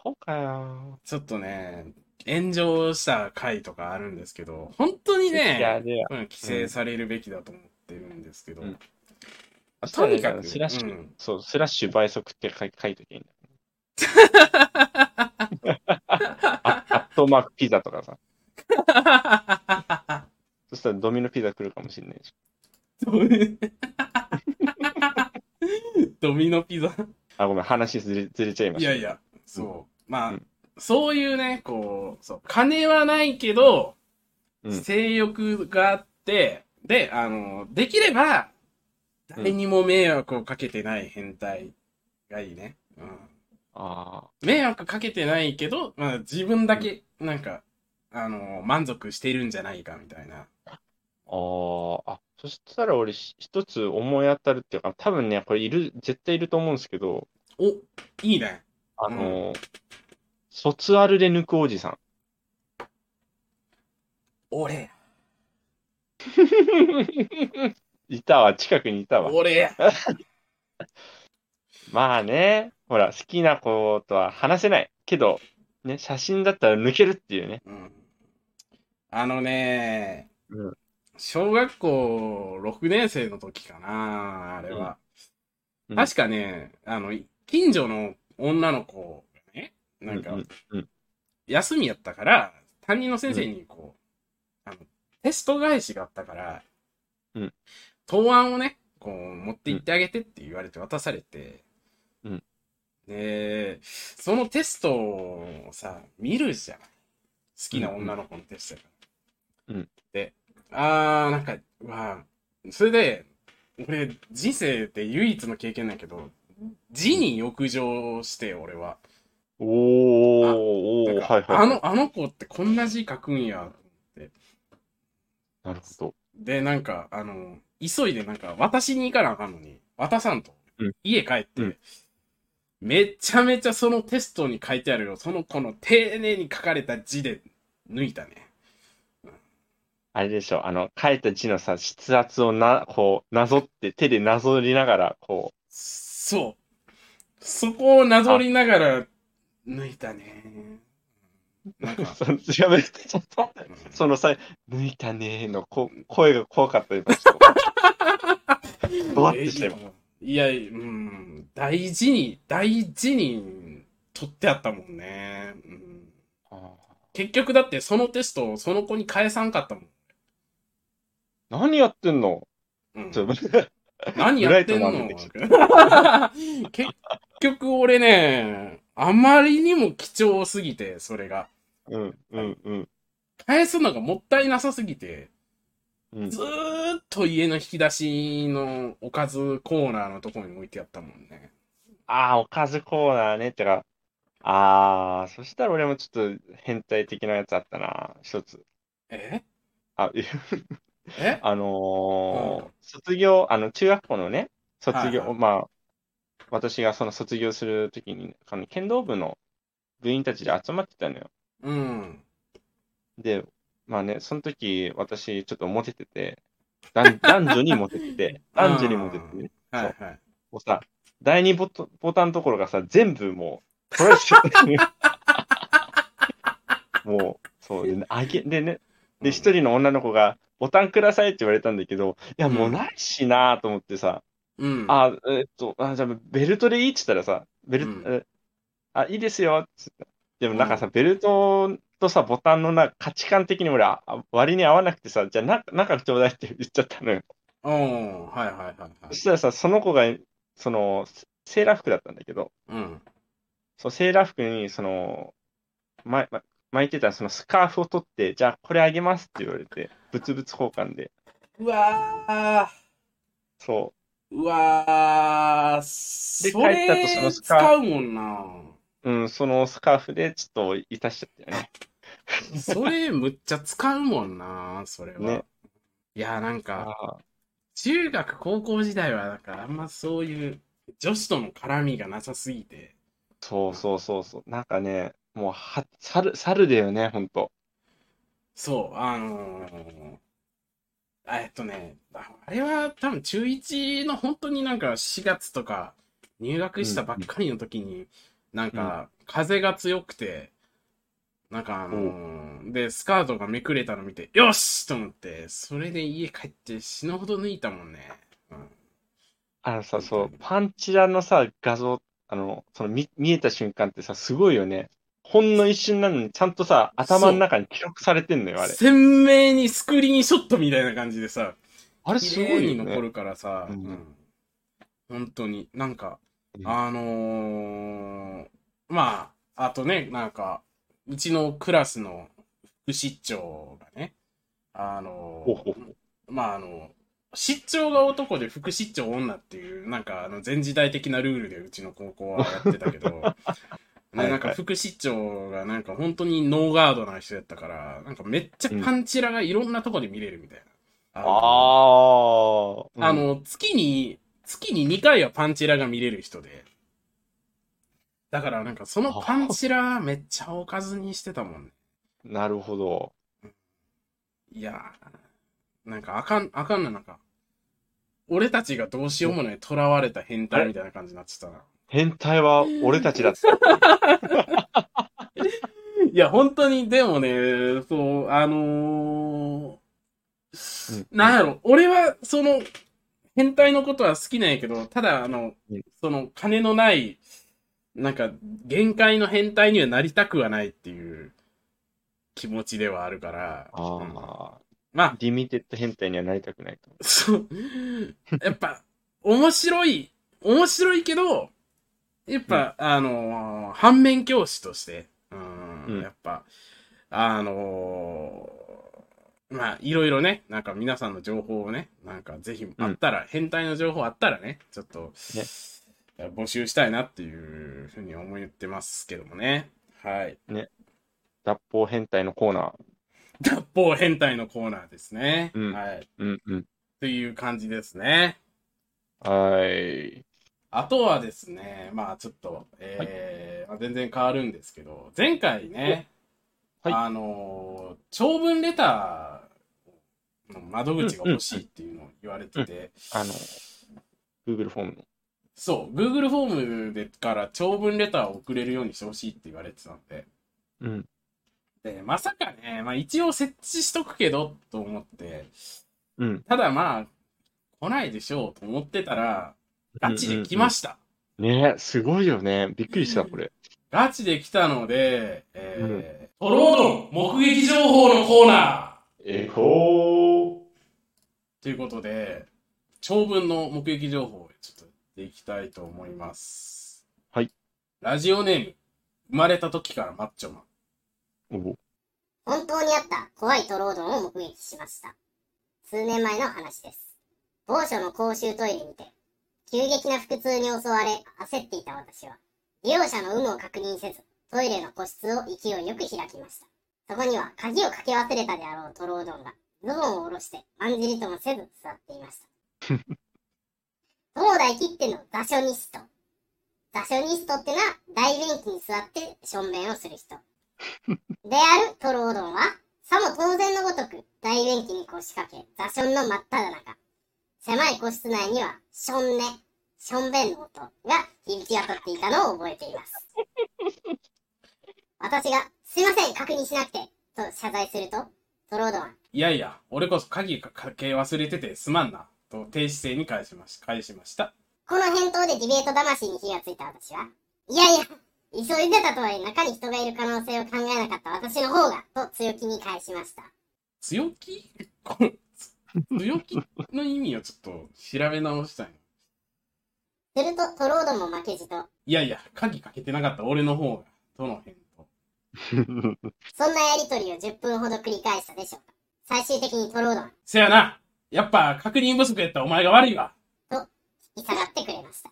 そうかよ。ちょっとね、炎上した回とかあるんですけど、本当にね、で、うん規制されるべきだと思ってるんですけど、うんとにかくスラッシュ、うんそう、スラッシュ倍速って書い書いときゃいいんだ。あ アットマークピザとかさ。そしたらドミノピザ来るかもしれないし。ドミノピザ。あ、ごめん、話ずれずれちゃいました。いやいや、そう。まあ、うんそういうね、こう、そう、金はないけど、うん性欲があって、で、あの、できれば、誰にも迷惑をかけてない変態がいいね。うん。あ迷惑かけてないけど、まあ自分だけ、なんか、あの、満足してるんじゃないかみたいな。あ。ああ。あ、そしたら俺し一つ思い当たるっていうか、多分ね、これいる、絶対いると思うんですけど、お、いいね。あのー卒アルで抜くおじさん。俺、いたわ、近くにいたわ。俺、まあね、ほら、好きな子とは話せない。けど、ね、写真だったら抜けるっていうね。うん。あのね、うん小学校6年生の時かな、あれは。うん確かね、あの、近所の女の子がね、なんか休みやったから、担任の先生にこう、あの、テスト返しがあったから、うん答案をね、こう、持って行ってあげてって言われて渡されて、うんで、そのテストをさ、見るじゃん。好きな女の子のテストやから。うんで、あー、なんか、うわそれで、俺、人生で唯一の経験だけど、字に浴場して、俺は。おー、おー、なんかはいはい。あの、あの子ってこんな字書くんや。なるほど。で、なんか、あの、急いでなんか渡しに行かなあかんのに、渡さんとうん。家帰って、うんめちゃめちゃそのテストに書いてあるよ。その子の丁寧に書かれた字で抜いたね。あれでしょ、あの、書いた字のさ、筆圧をな、こう、なぞって、手でなぞりながら、こそう。そこをなぞりながら抜いたね。なんう、か、そのやめて、ちょっと、そのさ、抜いたねーのこ声が怖かった、今、ちょっと。ドワッてした今。いや、うん、大事に、大事に取ってあったもんね。うん、あ結局だってそのテストをその子に返さんかったもん。ー何やってんの？うん 何やってんの？結局俺ね、あまりにも貴重すぎて、それが。うん、うん、うん。返すのがもったいなさすぎて、うんずーっと家の引き出しのおかずコーナーのところに置いてあったもんね。ああ、おかずコーナーね。てか、ああ、そしたら俺もちょっと変態的なやつあったな。一つ。え？あ、え？あのーうん卒業、あの、中学校のね、卒業、はいはいまあ、私がその卒業するときに、あの、剣道部の部員たちで集まってたのよ。うん。で、まあね、その時、私、ちょっとモテてて、男男女にモテてて、男女にモテててね、はいはい。もうさ、第二ボトボタンのところがさ、全部もう、取られちゃったもう、そう、で、あげ、でね、で、一人の女の子が、ボタンくださいって言われたんだけど、いや、もうないしなーと思ってさ、うん。あ、えっと、あ、じゃあ、ベルトでいいって言ったらさ、ベルト、うんえあ、いいですよって言った。でもなんかさ、ベルトとさ、ボタンのな、価値観的に俺、あ割に合わなくてさ、じゃあ、な中ちょうだいって言っちゃったのよ。おーはいはいはいはい。そしたらさ、その子が、その、セーラー服だったんだけど、うん。そう、セーラー服に、その、ま、ま巻いてたそのスカーフを取って、じゃあこれあげますって言われて、物々交換で。うわそうわー、で帰った後そのスカー使うもんな。う。うん、そのスカーフでちょっといたしちゃったよね。それむっちゃ使うもんな、それは。ねいや、なんか、中学、高校時代は、なんか、あんまそういう女子との絡みがなさすぎて。そうそうそうそう。なんかね、もうは、猿、猿だよね、ほんと。そう、あのーあえっとね、ああれは多分中1の本当になんか4月とか入学したばっかりの時に、なんか風が強くて、なんかあのーで、スカートがめくれたの見て、よしと思って、それで家帰って死ぬほど抜いたもんね。うん、あのさ、そう、パンチラのさ、画像、あの、その見、見えた瞬間ってさ、すごいよね。ほんの一瞬なのに、ちゃんとさ、頭の中に記録されてんのよ、あれ。鮮明にスクリーンショットみたいな感じでさ、あれすごいよね。に残るからさ、ううんん本当に、なんか、うんあのーまあ、あとね、なんか、うちのクラスの副室長がね、あのーまあ、あの、室長が男で副室長女っていう、なんか、あの、前時代的なルールでうちの高校はやってたけど、ねはいなんか副室長がなんか本当にノーガードな人やったから、なんかめっちゃパンチラがいろんなとこで見れるみたいな。あのああ、あの、月に、月に2回はパンチラが見れる人で。だからなんかそのパンチラめっちゃおかずにしてたもんね。うんなるほど。いやー、なんかあかん、あかんな、なんか。俺たちがどうしようもない囚われた変態みたいな感じになってたな。変態は俺たちだった。いや、本当に、でもね、そう、あのー、なんやろ、俺は、その、変態のことは好きなんやけど、ただ、あのうん、その、金のない、なんか、限界の変態にはなりたくはないっていう気持ちではあるから、うん。ああ、まあ、リミテッド変態にはなりたくないと。そう、やっぱ、面白い、面白いけど、やっぱ、あのー反面教師として、うん、うん。やっぱ、あのまあ、いろいろね、なんか皆さんの情報をね、なんかぜひあったら、変態の情報あったらね、ちょっと、募集したいなっていうふうに思ってますけどもね。はい。脱法変態のコーナー。脱法変態のコーナーですね。うんはい。うんうん。という感じですね。はい。あとはですね、まあちょっと、えーまあ全然変わるんですけど、前回ね、はいあのー長文レターの窓口が欲しいっていうのを言われてて、あの、Google フォームの。そう、Google フォームでから長文レターを送れるようにしてほしいって言われてたんで、うん。で、まさかね、まあ一応設置しとくけど、と思って、うん。ただまあ、来ないでしょうと思ってたら、ガチで来ました。ねすごいよね。びっくりした、これ。ガチで来たので、えー、トロードン目撃情報のコーナえほー。ーということで、長文の目撃情報をちょっとやっていきたいと思います。はい。ラジオネーム、生まれた時からマッチョマン。お本当にあった怖いトロードンを目撃しました。数年前の話です。某所の公衆トイレにて、急激な腹痛に襲われ、焦っていた私は、利用者の有無を確認せず、トイレの個室を勢いよく開きました。そこには鍵をかけ忘れたであろうトロードンが、ズボンを下ろして、まんじりともせず座っていました。東大切っての座所ニスト。座所ニストってのは、大便器に座ってしょんべんをする人。であるトロードンは、さも当然のごとく大便器に腰掛け、座ションの真っ只中。狭い個室内には、ションネ、ションベンの音が響き渡っていたのを覚えています。私が、すいません、確認しなくて、と謝罪すると、トロードンは、いやいや、俺こそ鍵かけ忘れててすまんな、と低姿勢に返しまし返しました。この返答でディベート魂に火がついた私は、いやいや、急いでたとはいえ中に人がいる可能性を考えなかった私の方が、と強気に返しました。強気？こ 強気の意味をちょっと調べ直したいの。すると、トロードンも負けじと、いやいや、鍵かけてなかった俺の方が、との返答。そんなやりとりを10分ほど繰り返したでしょうか？最終的にトロードンはせやなやっぱ確認不足やったらお前が悪いわ引き下がってくれました。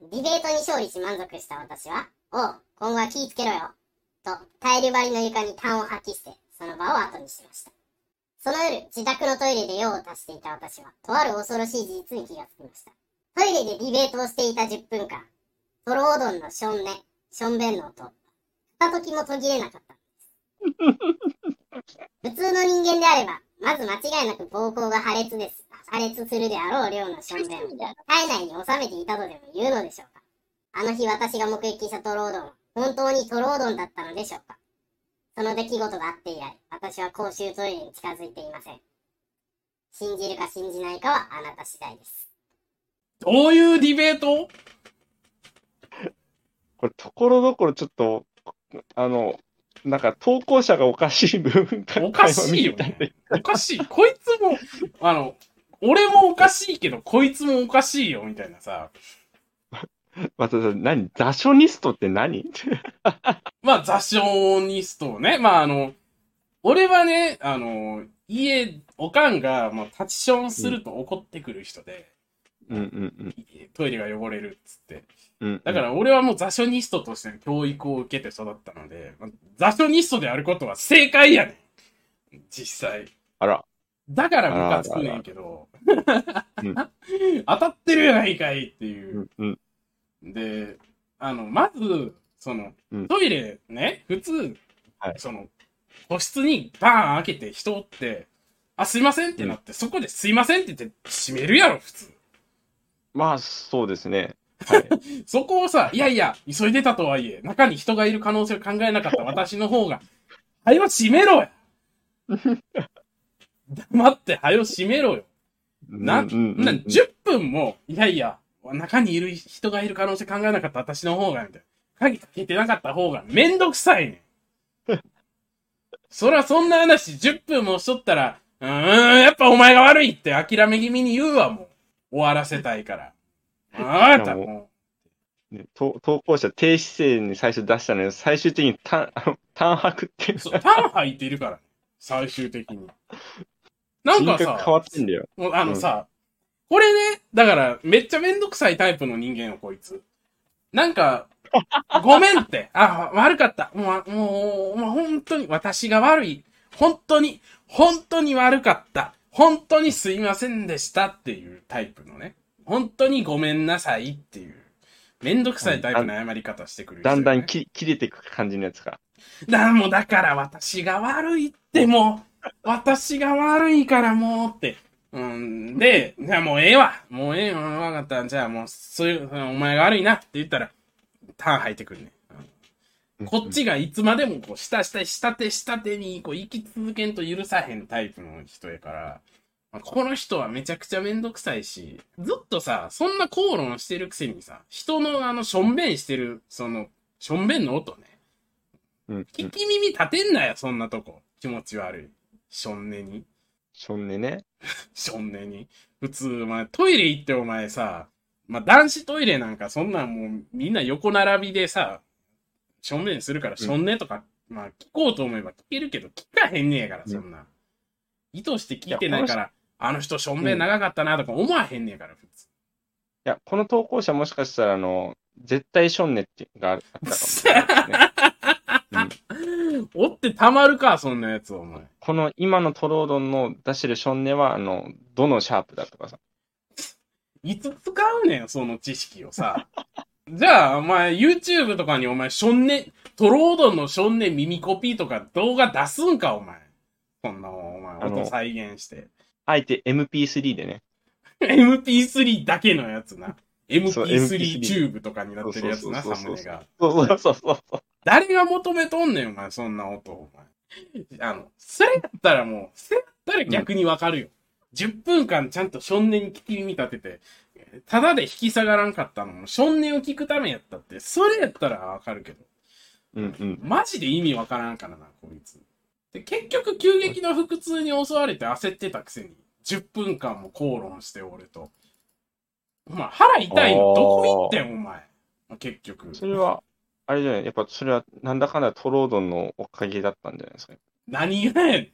ディベートに勝利し満足した私は、おう、今後は気ぃつけろよ。と、タイル張りの床に痰を吐き捨て、その場を後にしました。その夜、自宅のトイレで用を足していた私は、とある恐ろしい事実に気がつきました。トイレでディベートをしていた10分間、トロオドンのションネ、ションベンの音、片時も途切れなかった。普通の人間であれば、まず間違いなく膀胱が破裂です。破裂するであろう量のションベンを体内に収めていたとでも言うのでしょうか。あの日私が目撃したトロードンは本当にトロードンだったのでしょうか。その出来事があって以来、私は公衆トイレに近づいていません。信じるか信じないかはあなた次第です。どういうディベート？これ、ところどころちょっと、あの、なんか投稿者がおかしい部分かおかしいよね。おかしい。こいつも、あの、俺もおかしいけど、こいつもおかしいよ、みたいなさ。また、何？座所ニストって何？まあ、座礁ニストね。まあ、あの、俺はね、あの、家、おかんが、まあ、立ちションすると怒ってくる人で、うんうんトイレが汚れるっつって。うん。うん、だから、俺はもう座所ニストとしての教育を受けて育ったので、まあ座所ニストであることは正解やねん。実際。あら。だからムカつくねんけど、うん 当たってるやないかいっていうう。んうん。で、あの、まず、そのうん、トイレね、普通、はいその、個室にバーン開けて人おって、あ、すいませんってなって、そこですいませんって言って閉めるやろ、普通。まあ、そうですね。はい。そこをさ、いやいや、急いでたとはいえ、中に人がいる可能性を考えなかった私の方が、はよ閉めろや 黙って、はよ閉めろよ。な、うんうんうんな、10分も、いやいや、中にいる人がいる可能性考えなかった私の方が、みたいな。鍵かけてなかった方がめんどくさいねん。そらそんな話10分もしとったら、うーん、やっぱお前が悪いって諦め気味に言うわ、もう。終わらせたいから。あなたもね投投稿者低姿勢に最初出したのに、最終的に 単、白ってう。そう、タン吐いてるからね。最終的に。なんかさ変、わってんだよ。もうあのさ、これね、だから、めっちゃめんどくさいタイプの人間よ、こいつ。なんか、ごめんって。あ、悪かった。もう、もう、もう本当に、私が悪い。本当に、本当に悪かった。本当にすいませんでしたっていうタイプのね。本当にごめんなさいっていう。めんどくさいタイプの謝り方してくるね、だんだんき切れていく感じのやつが。だ、もうだから私が悪いってもう、私が悪いからもうって。うん、で、じゃあもうええわ。もうええわ。わかった。じゃあもう、そういう、お前が悪いなって言ったら、ターン入ってくるね。うんこっちがいつまでもこう、下下、下手下手にこう、生き続けんと許さへんタイプの人やから、まあこの人はめちゃくちゃめんどくさいし、ずっとさ、そんな口論してるくせにさ、人のあの、しょんべんしてる、その、しょんべんの音ね。聞き耳立てんなよ、そんなとこ。気持ち悪い。しょんねに。しょんねね？しょんねに。普通、お前、トイレ行ってお前さ、まあ、男子トイレなんかそんなんもうみんな横並びでさ、しょんべんするから、しょんねとか、まあ、聞こうと思えば聞けるけど、聞かへんねやから、そんな。意図して聞いてないから、あの人しょんべん長かったなとか思わへんねやから、普通。いや、この投稿者もしかしたら、あの、絶対ションネってがあったかもしれないですね。うん、おってたまるか、そんなやつ、お前。この今のトロードンの出してるションネは、あの、どのシャープだとかさ。いつ使うねん、その知識をさ。じゃあ、お前、YouTube とかにお前、ションネ、トロードンのションネ耳コピーとか動画出すんか、お前。そんなお前、音再現して。あえて MP3 でね。MP3 だけのやつな。そう MP3 MP3 チューブとかになってるやつな、サムネが。そうそうそうそう。誰が求めとんねん、お前、そんな音、お前。あの、それやったらもう、それやったら逆にわかるよ。10分間ちゃんとションネに聞き耳立てて、ただで引き下がらんかったのも、ションネを聞くためやったって、それやったらわかるけど、うんうん。マジで意味わからんからな、こいつ。で、結局、急激な腹痛に襲われて焦ってたくせに、10分間も口論して、俺と。お前、腹痛いのどこ行ってん、お前。結局。それは、あれじゃない、やっぱそれは、なんだかんだトロードンのおかげだったんじゃないですか。何がやねん。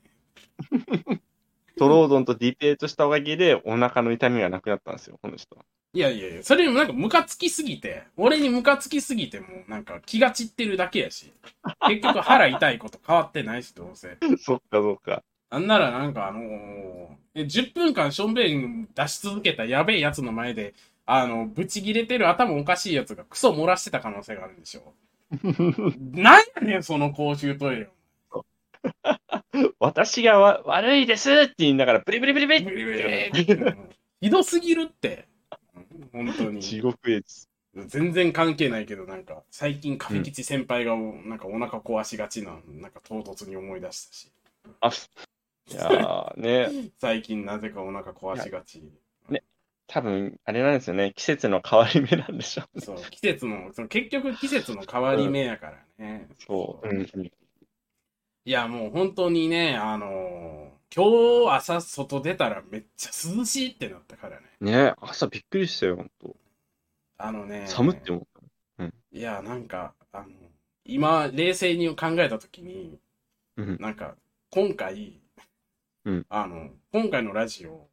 トロードンとディベートしたおかげで、お腹の痛みがなくなったんですよ、この人は。いやいやいや、それにもなんかムカつきすぎて、俺にムカつきすぎてもうなんか気が散ってるだけやし、結局腹痛いこと変わってないし、どうせ。そっかそっか。なんならなんかあのーえ10分間しょんべん出し続けたやべえやつの前で、あの、ブチ切れてる頭おかしいやつがクソ漏らしてた可能性があるんでしょ。なんやねん、その公衆トイレ。私がわ悪いですって言いながら、ブリブリブリブリブリブリひどすぎるって。うん本当に。地獄絵です。全然関係ないけど、なんか、最近、カフェ吉先輩が、なんかお腹壊しがちな、なんか唐突に思い出したし、あ、いやーね、最近なぜかお腹壊しがち。多分、あれなんですよね、季節の変わり目なんでしょう。そう、季節の、その結局季節の変わり目やからね。そう。うんうん。いや、もう本当にね、あのー今日朝外出たらめっちゃ涼しいってなったからね。ね朝びっくりしたよ、本あのね。当。寒って思った。いや、なんか、あの、今、冷静に考えたときに、うん。なんか、今回、うんあの、今回のラジオ、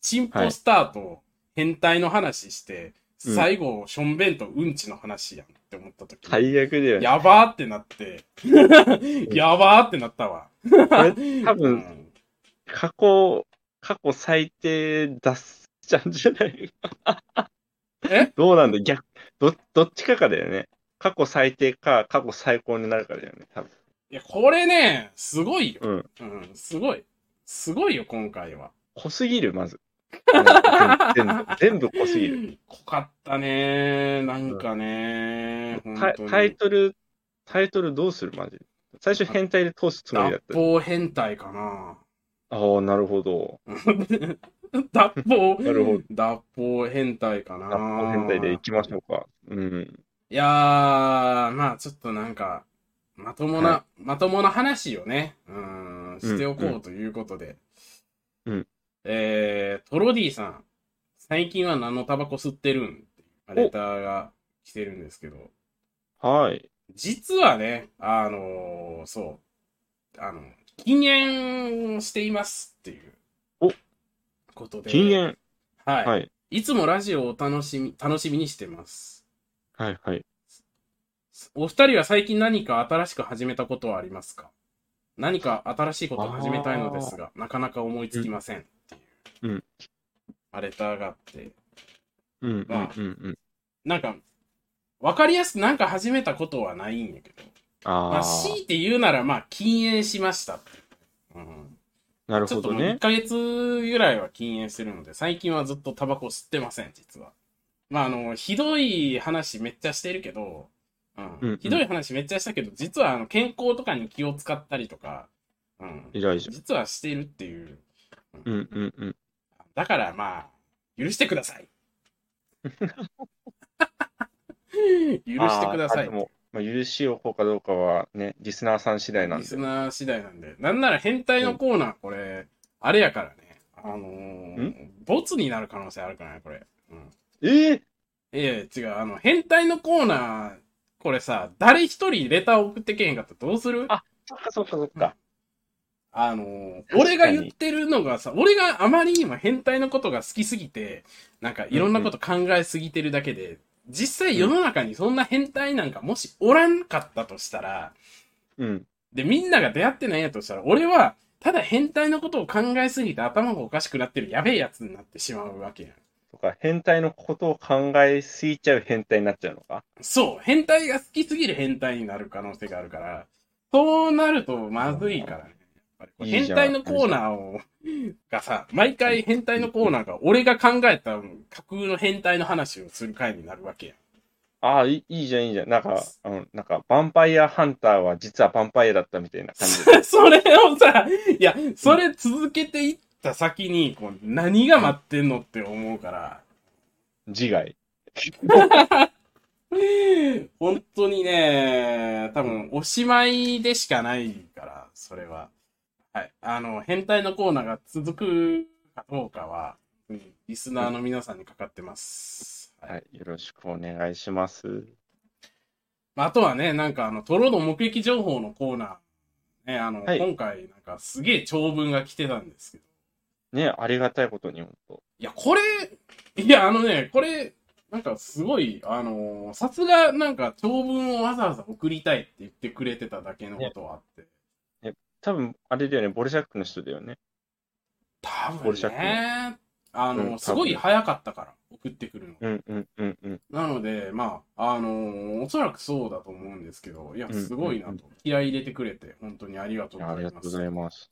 チンポスターと変態の話して、うん最後、しょんべんとうんちの話やんって思ったとき、最悪だよね。やばーってなって、やばーってなったわ。多う分、ん過去、過去最低出しちゃうんじゃない？え？どうなんだ？逆、ど、どっちかかだよね。過去最低か、過去最高になるかだよね、多分。いや、これね、すごいよ。うん。うん、すごい。すごいよ、今回は。濃すぎる、まず。全部、全部濃すぎる。濃かったねなん。かね、タ本当にタイトル、タイトルどうするマジ。最初変態で通すつもりだった。脱法変態かなああ、なるほど。脱法、なるほど。脱法変態かな脱法変態でいきましょうか。うん。いやー、まあちょっとなん。か、まともな、はまともな話をね、うん、しておこうということで。うん。えー、トロディさん、最近は何のタバコ吸ってるん？ってレターが来てるんですけど、はい。実はね、あのーそう、あの、禁煙していますっていう。おことで。禁煙。はい。はい。いつもラジオを楽しみ、楽しみにしてます。はいはい。お二人は最近何か新しく始めたことはありますか？何か新しいことを始めたいのですが、なかなか思いつきませんう。うんあレターがあって。うんうんまあうんうん。なんか、わかりやすくなんか始めたことはないんやけど。まあ、あ強いて言うなら、まあ、禁煙しましたっていう。うん。あ、なるちょっともう1ほどね。ヶ月ぐらいは禁煙してるので、最近はずっとタバコ吸ってません、実は。まあ、あの、ひどい話めっちゃしてるけど、うん。うんうんひどい話めっちゃしたけど、実はあの健康とかに気を使ったりとか、うん。偉い。実はしてるっていう。うんうんうん。だからまあ、許してください。許してくださいあまあ、許しをこうかどうかはね、リスナーさん次第なんでリス。ナー次第なんで。なんなら変態のコーナー、これ、あれやからね。あのー、ボツになる可能性あるからね、これ。うん。ええいやいや、違う。あの、変態のコーナー、これさ、誰一人レター送ってけへんかったらどうする？あそっかそっかそっか。あの俺が言ってるのがさ、俺があまりにも変態のことが好きすぎて、なんかいろんなこと考えすぎてるだけで、実際世の中にそんな変態なんかもしおらんかったとしたら、うん。で、みんなが出会ってないんやとしたら、俺は、ただ変態のことを考えすぎて頭がおかしくなってるやべえやつになってしまうわけやん。とか、変態のことを考えすぎちゃう変態になっちゃうのか？そう、変態が好きすぎる変態になる可能性があるから、そうなるとまずいからね。変態のコーナーを、がさ、毎回変態のコーナーが俺が考えた架空の変態の話をする回になるわけやん。ああ、いいじゃん、いいじゃん。なんか、あの、なんか、ヴァンパイアハンターは実はヴァンパイアだったみたいな感じで。それをさ、いや、それ続けていった先に、こう何が待ってんのって思うから、自害。本当にね、多分おしまいでしかないから、それは。はい。あの、変態のコーナーが続くかどうかは、うんリスナーの皆さんにかかってます。はい。はい。よろしくお願いします。まああとはね、なんかあの、トロード目撃情報のコーナー、ね、あの、はい今回なんかすげえ長文が来てたんですけど、ね、ありがたいことに、本当いや、これ、いや、あのね、これ、なんかすごい、あのーさすがなんか長文をわざわざ送りたいって言ってくれてただけのことはあって。多分、あれだよね、ボルシャックの人だよね。多分ボルシャックね。あの、うんすごい早かったから、送ってくるの。うんうんうんうん。なので、まあ、あのーおそらくそうだと思うんですけど、いや、うんすごいなと。気合い入れてくれて、本当にありがとうごあざいます。りがとうございます。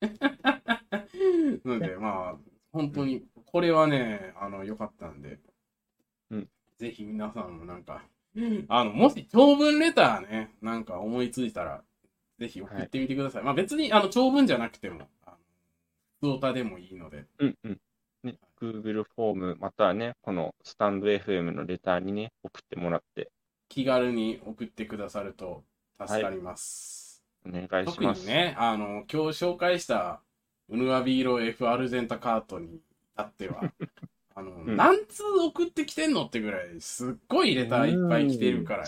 なので、まあ、本当に、これはね、あの、良かったんで、うんぜひ皆さんもなんか、あの、もし長文レターね、なんか思いついたら、ぜひ送ってみてください。まあ別に、あの、長文じゃなくても、普通歌でもいいので、うんうん。ね、Google フォーム、またはね、このスタンド FM のレターにね、送ってもらって、気軽に送ってくださると助かります。お願いし特ます。にね、あの、今日紹介した、ウヌアビーロ F アルゼンタカートに至っては、あの、ん何通送ってきてんのってぐらい、すっごいレターいっぱい来てるからね。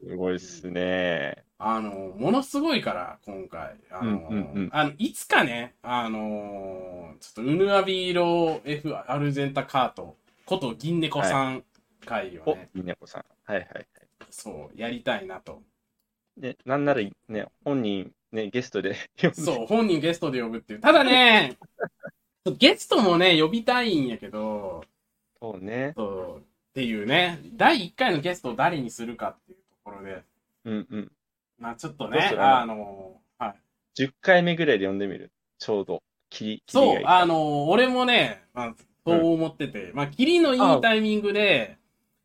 すごいっすね。あの、ものすごいから、今回。あの、うんうんうんあのいつかね、あの、ちょっとウヌアビーロ F アルゼンタカートこと銀猫さん会をおね、、みねこさん。はいはいはい。そう、やりたいなと。で、なんならね、本人、ね、ゲストで呼んでそう、本人ゲストで呼ぶっていう。ただね、ゲストもね、呼びたいんやけど、そうね。そう、っていうね、第1回のゲストを誰にするかっていうところで、うんうん。まあちょっとねあの、はい。10回目ぐらいで呼んでみる？ちょうど。切り、切りそうあの、俺もね、まあ、そう思ってて、まあ、キリのいいタイミングで、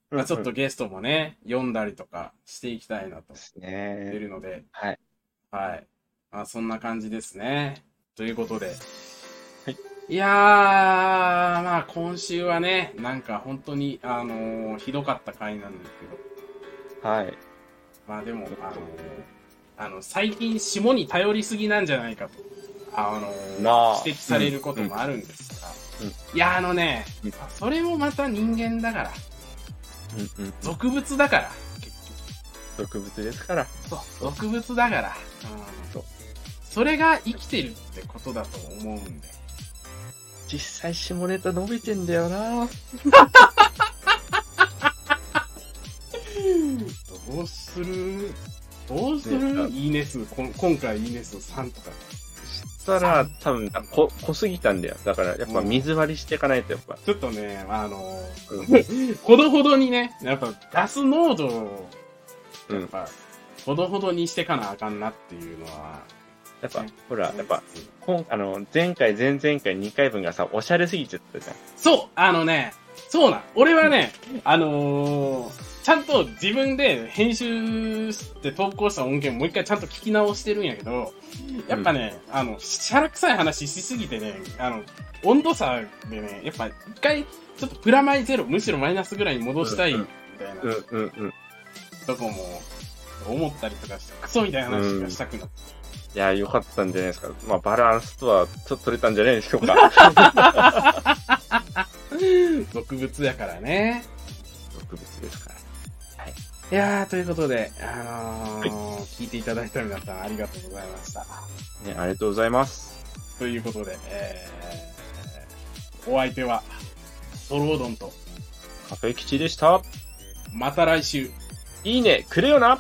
まあ、ちょっとでゲストもね、読んだりとかしていきたいなとす思ってね。るので、はい。はい。まあ、そんな感じですね。ということで。はい。いやー、まあ、今週はね、なんか本当に、あのーひどかった回なんですけど、はい。まあでも、あのーあの、最近、霜に頼りすぎなんじゃないかと、あの指摘されることもあるんですが、うんいや、あのねうん、それもまた人間だから、うんうん。俗物だから、結植物ですから。局。そう、俗物だから。うんそうそれが生きてるってことだと思うんで。実際下ネタ伸びてんだよな どうする？どうする？いいね数、こん今回いいね数3とか。そしたら、多分、こ、濃すぎたんだよ。だから、やっぱ水割りしていかないと、やっぱ。ちょっとね、あの、うん。ほどほどにね、やっぱガス濃度を、うん。やっぱ、ほどほどにしてかなあかんなっていうのは、やっぱ、ほら、やっぱ、今、あの、前回、前々回2回分がさ、おしゃれすぎちゃったじゃん。そうあのね、そうなん。俺はね、あのーちゃんと自分で編集して投稿した音源もう一回ちゃんと聞き直してるんやけど、やっぱね、あの、しゃらくさい話しすぎてね、あの、温度差でね、やっぱ一回ちょっとプラマイゼロ、むしろマイナスぐらいに戻したいみたいなうん、うん、うん。とこも思ったりとかして、クソみたいな話がしたくなって。いや、良かったんじゃないですか。まあ、バランスとは、ちょっと取れたんじゃないでしょうか。俗 物やからね。特別ですから。いやー、ということで、あのー聞いていただいた皆さんありがとうございました。ね、ありがとうございます。ということで、えー、お相手は、トロードンと、カフェ吉でした。また来週。いいね、くれよな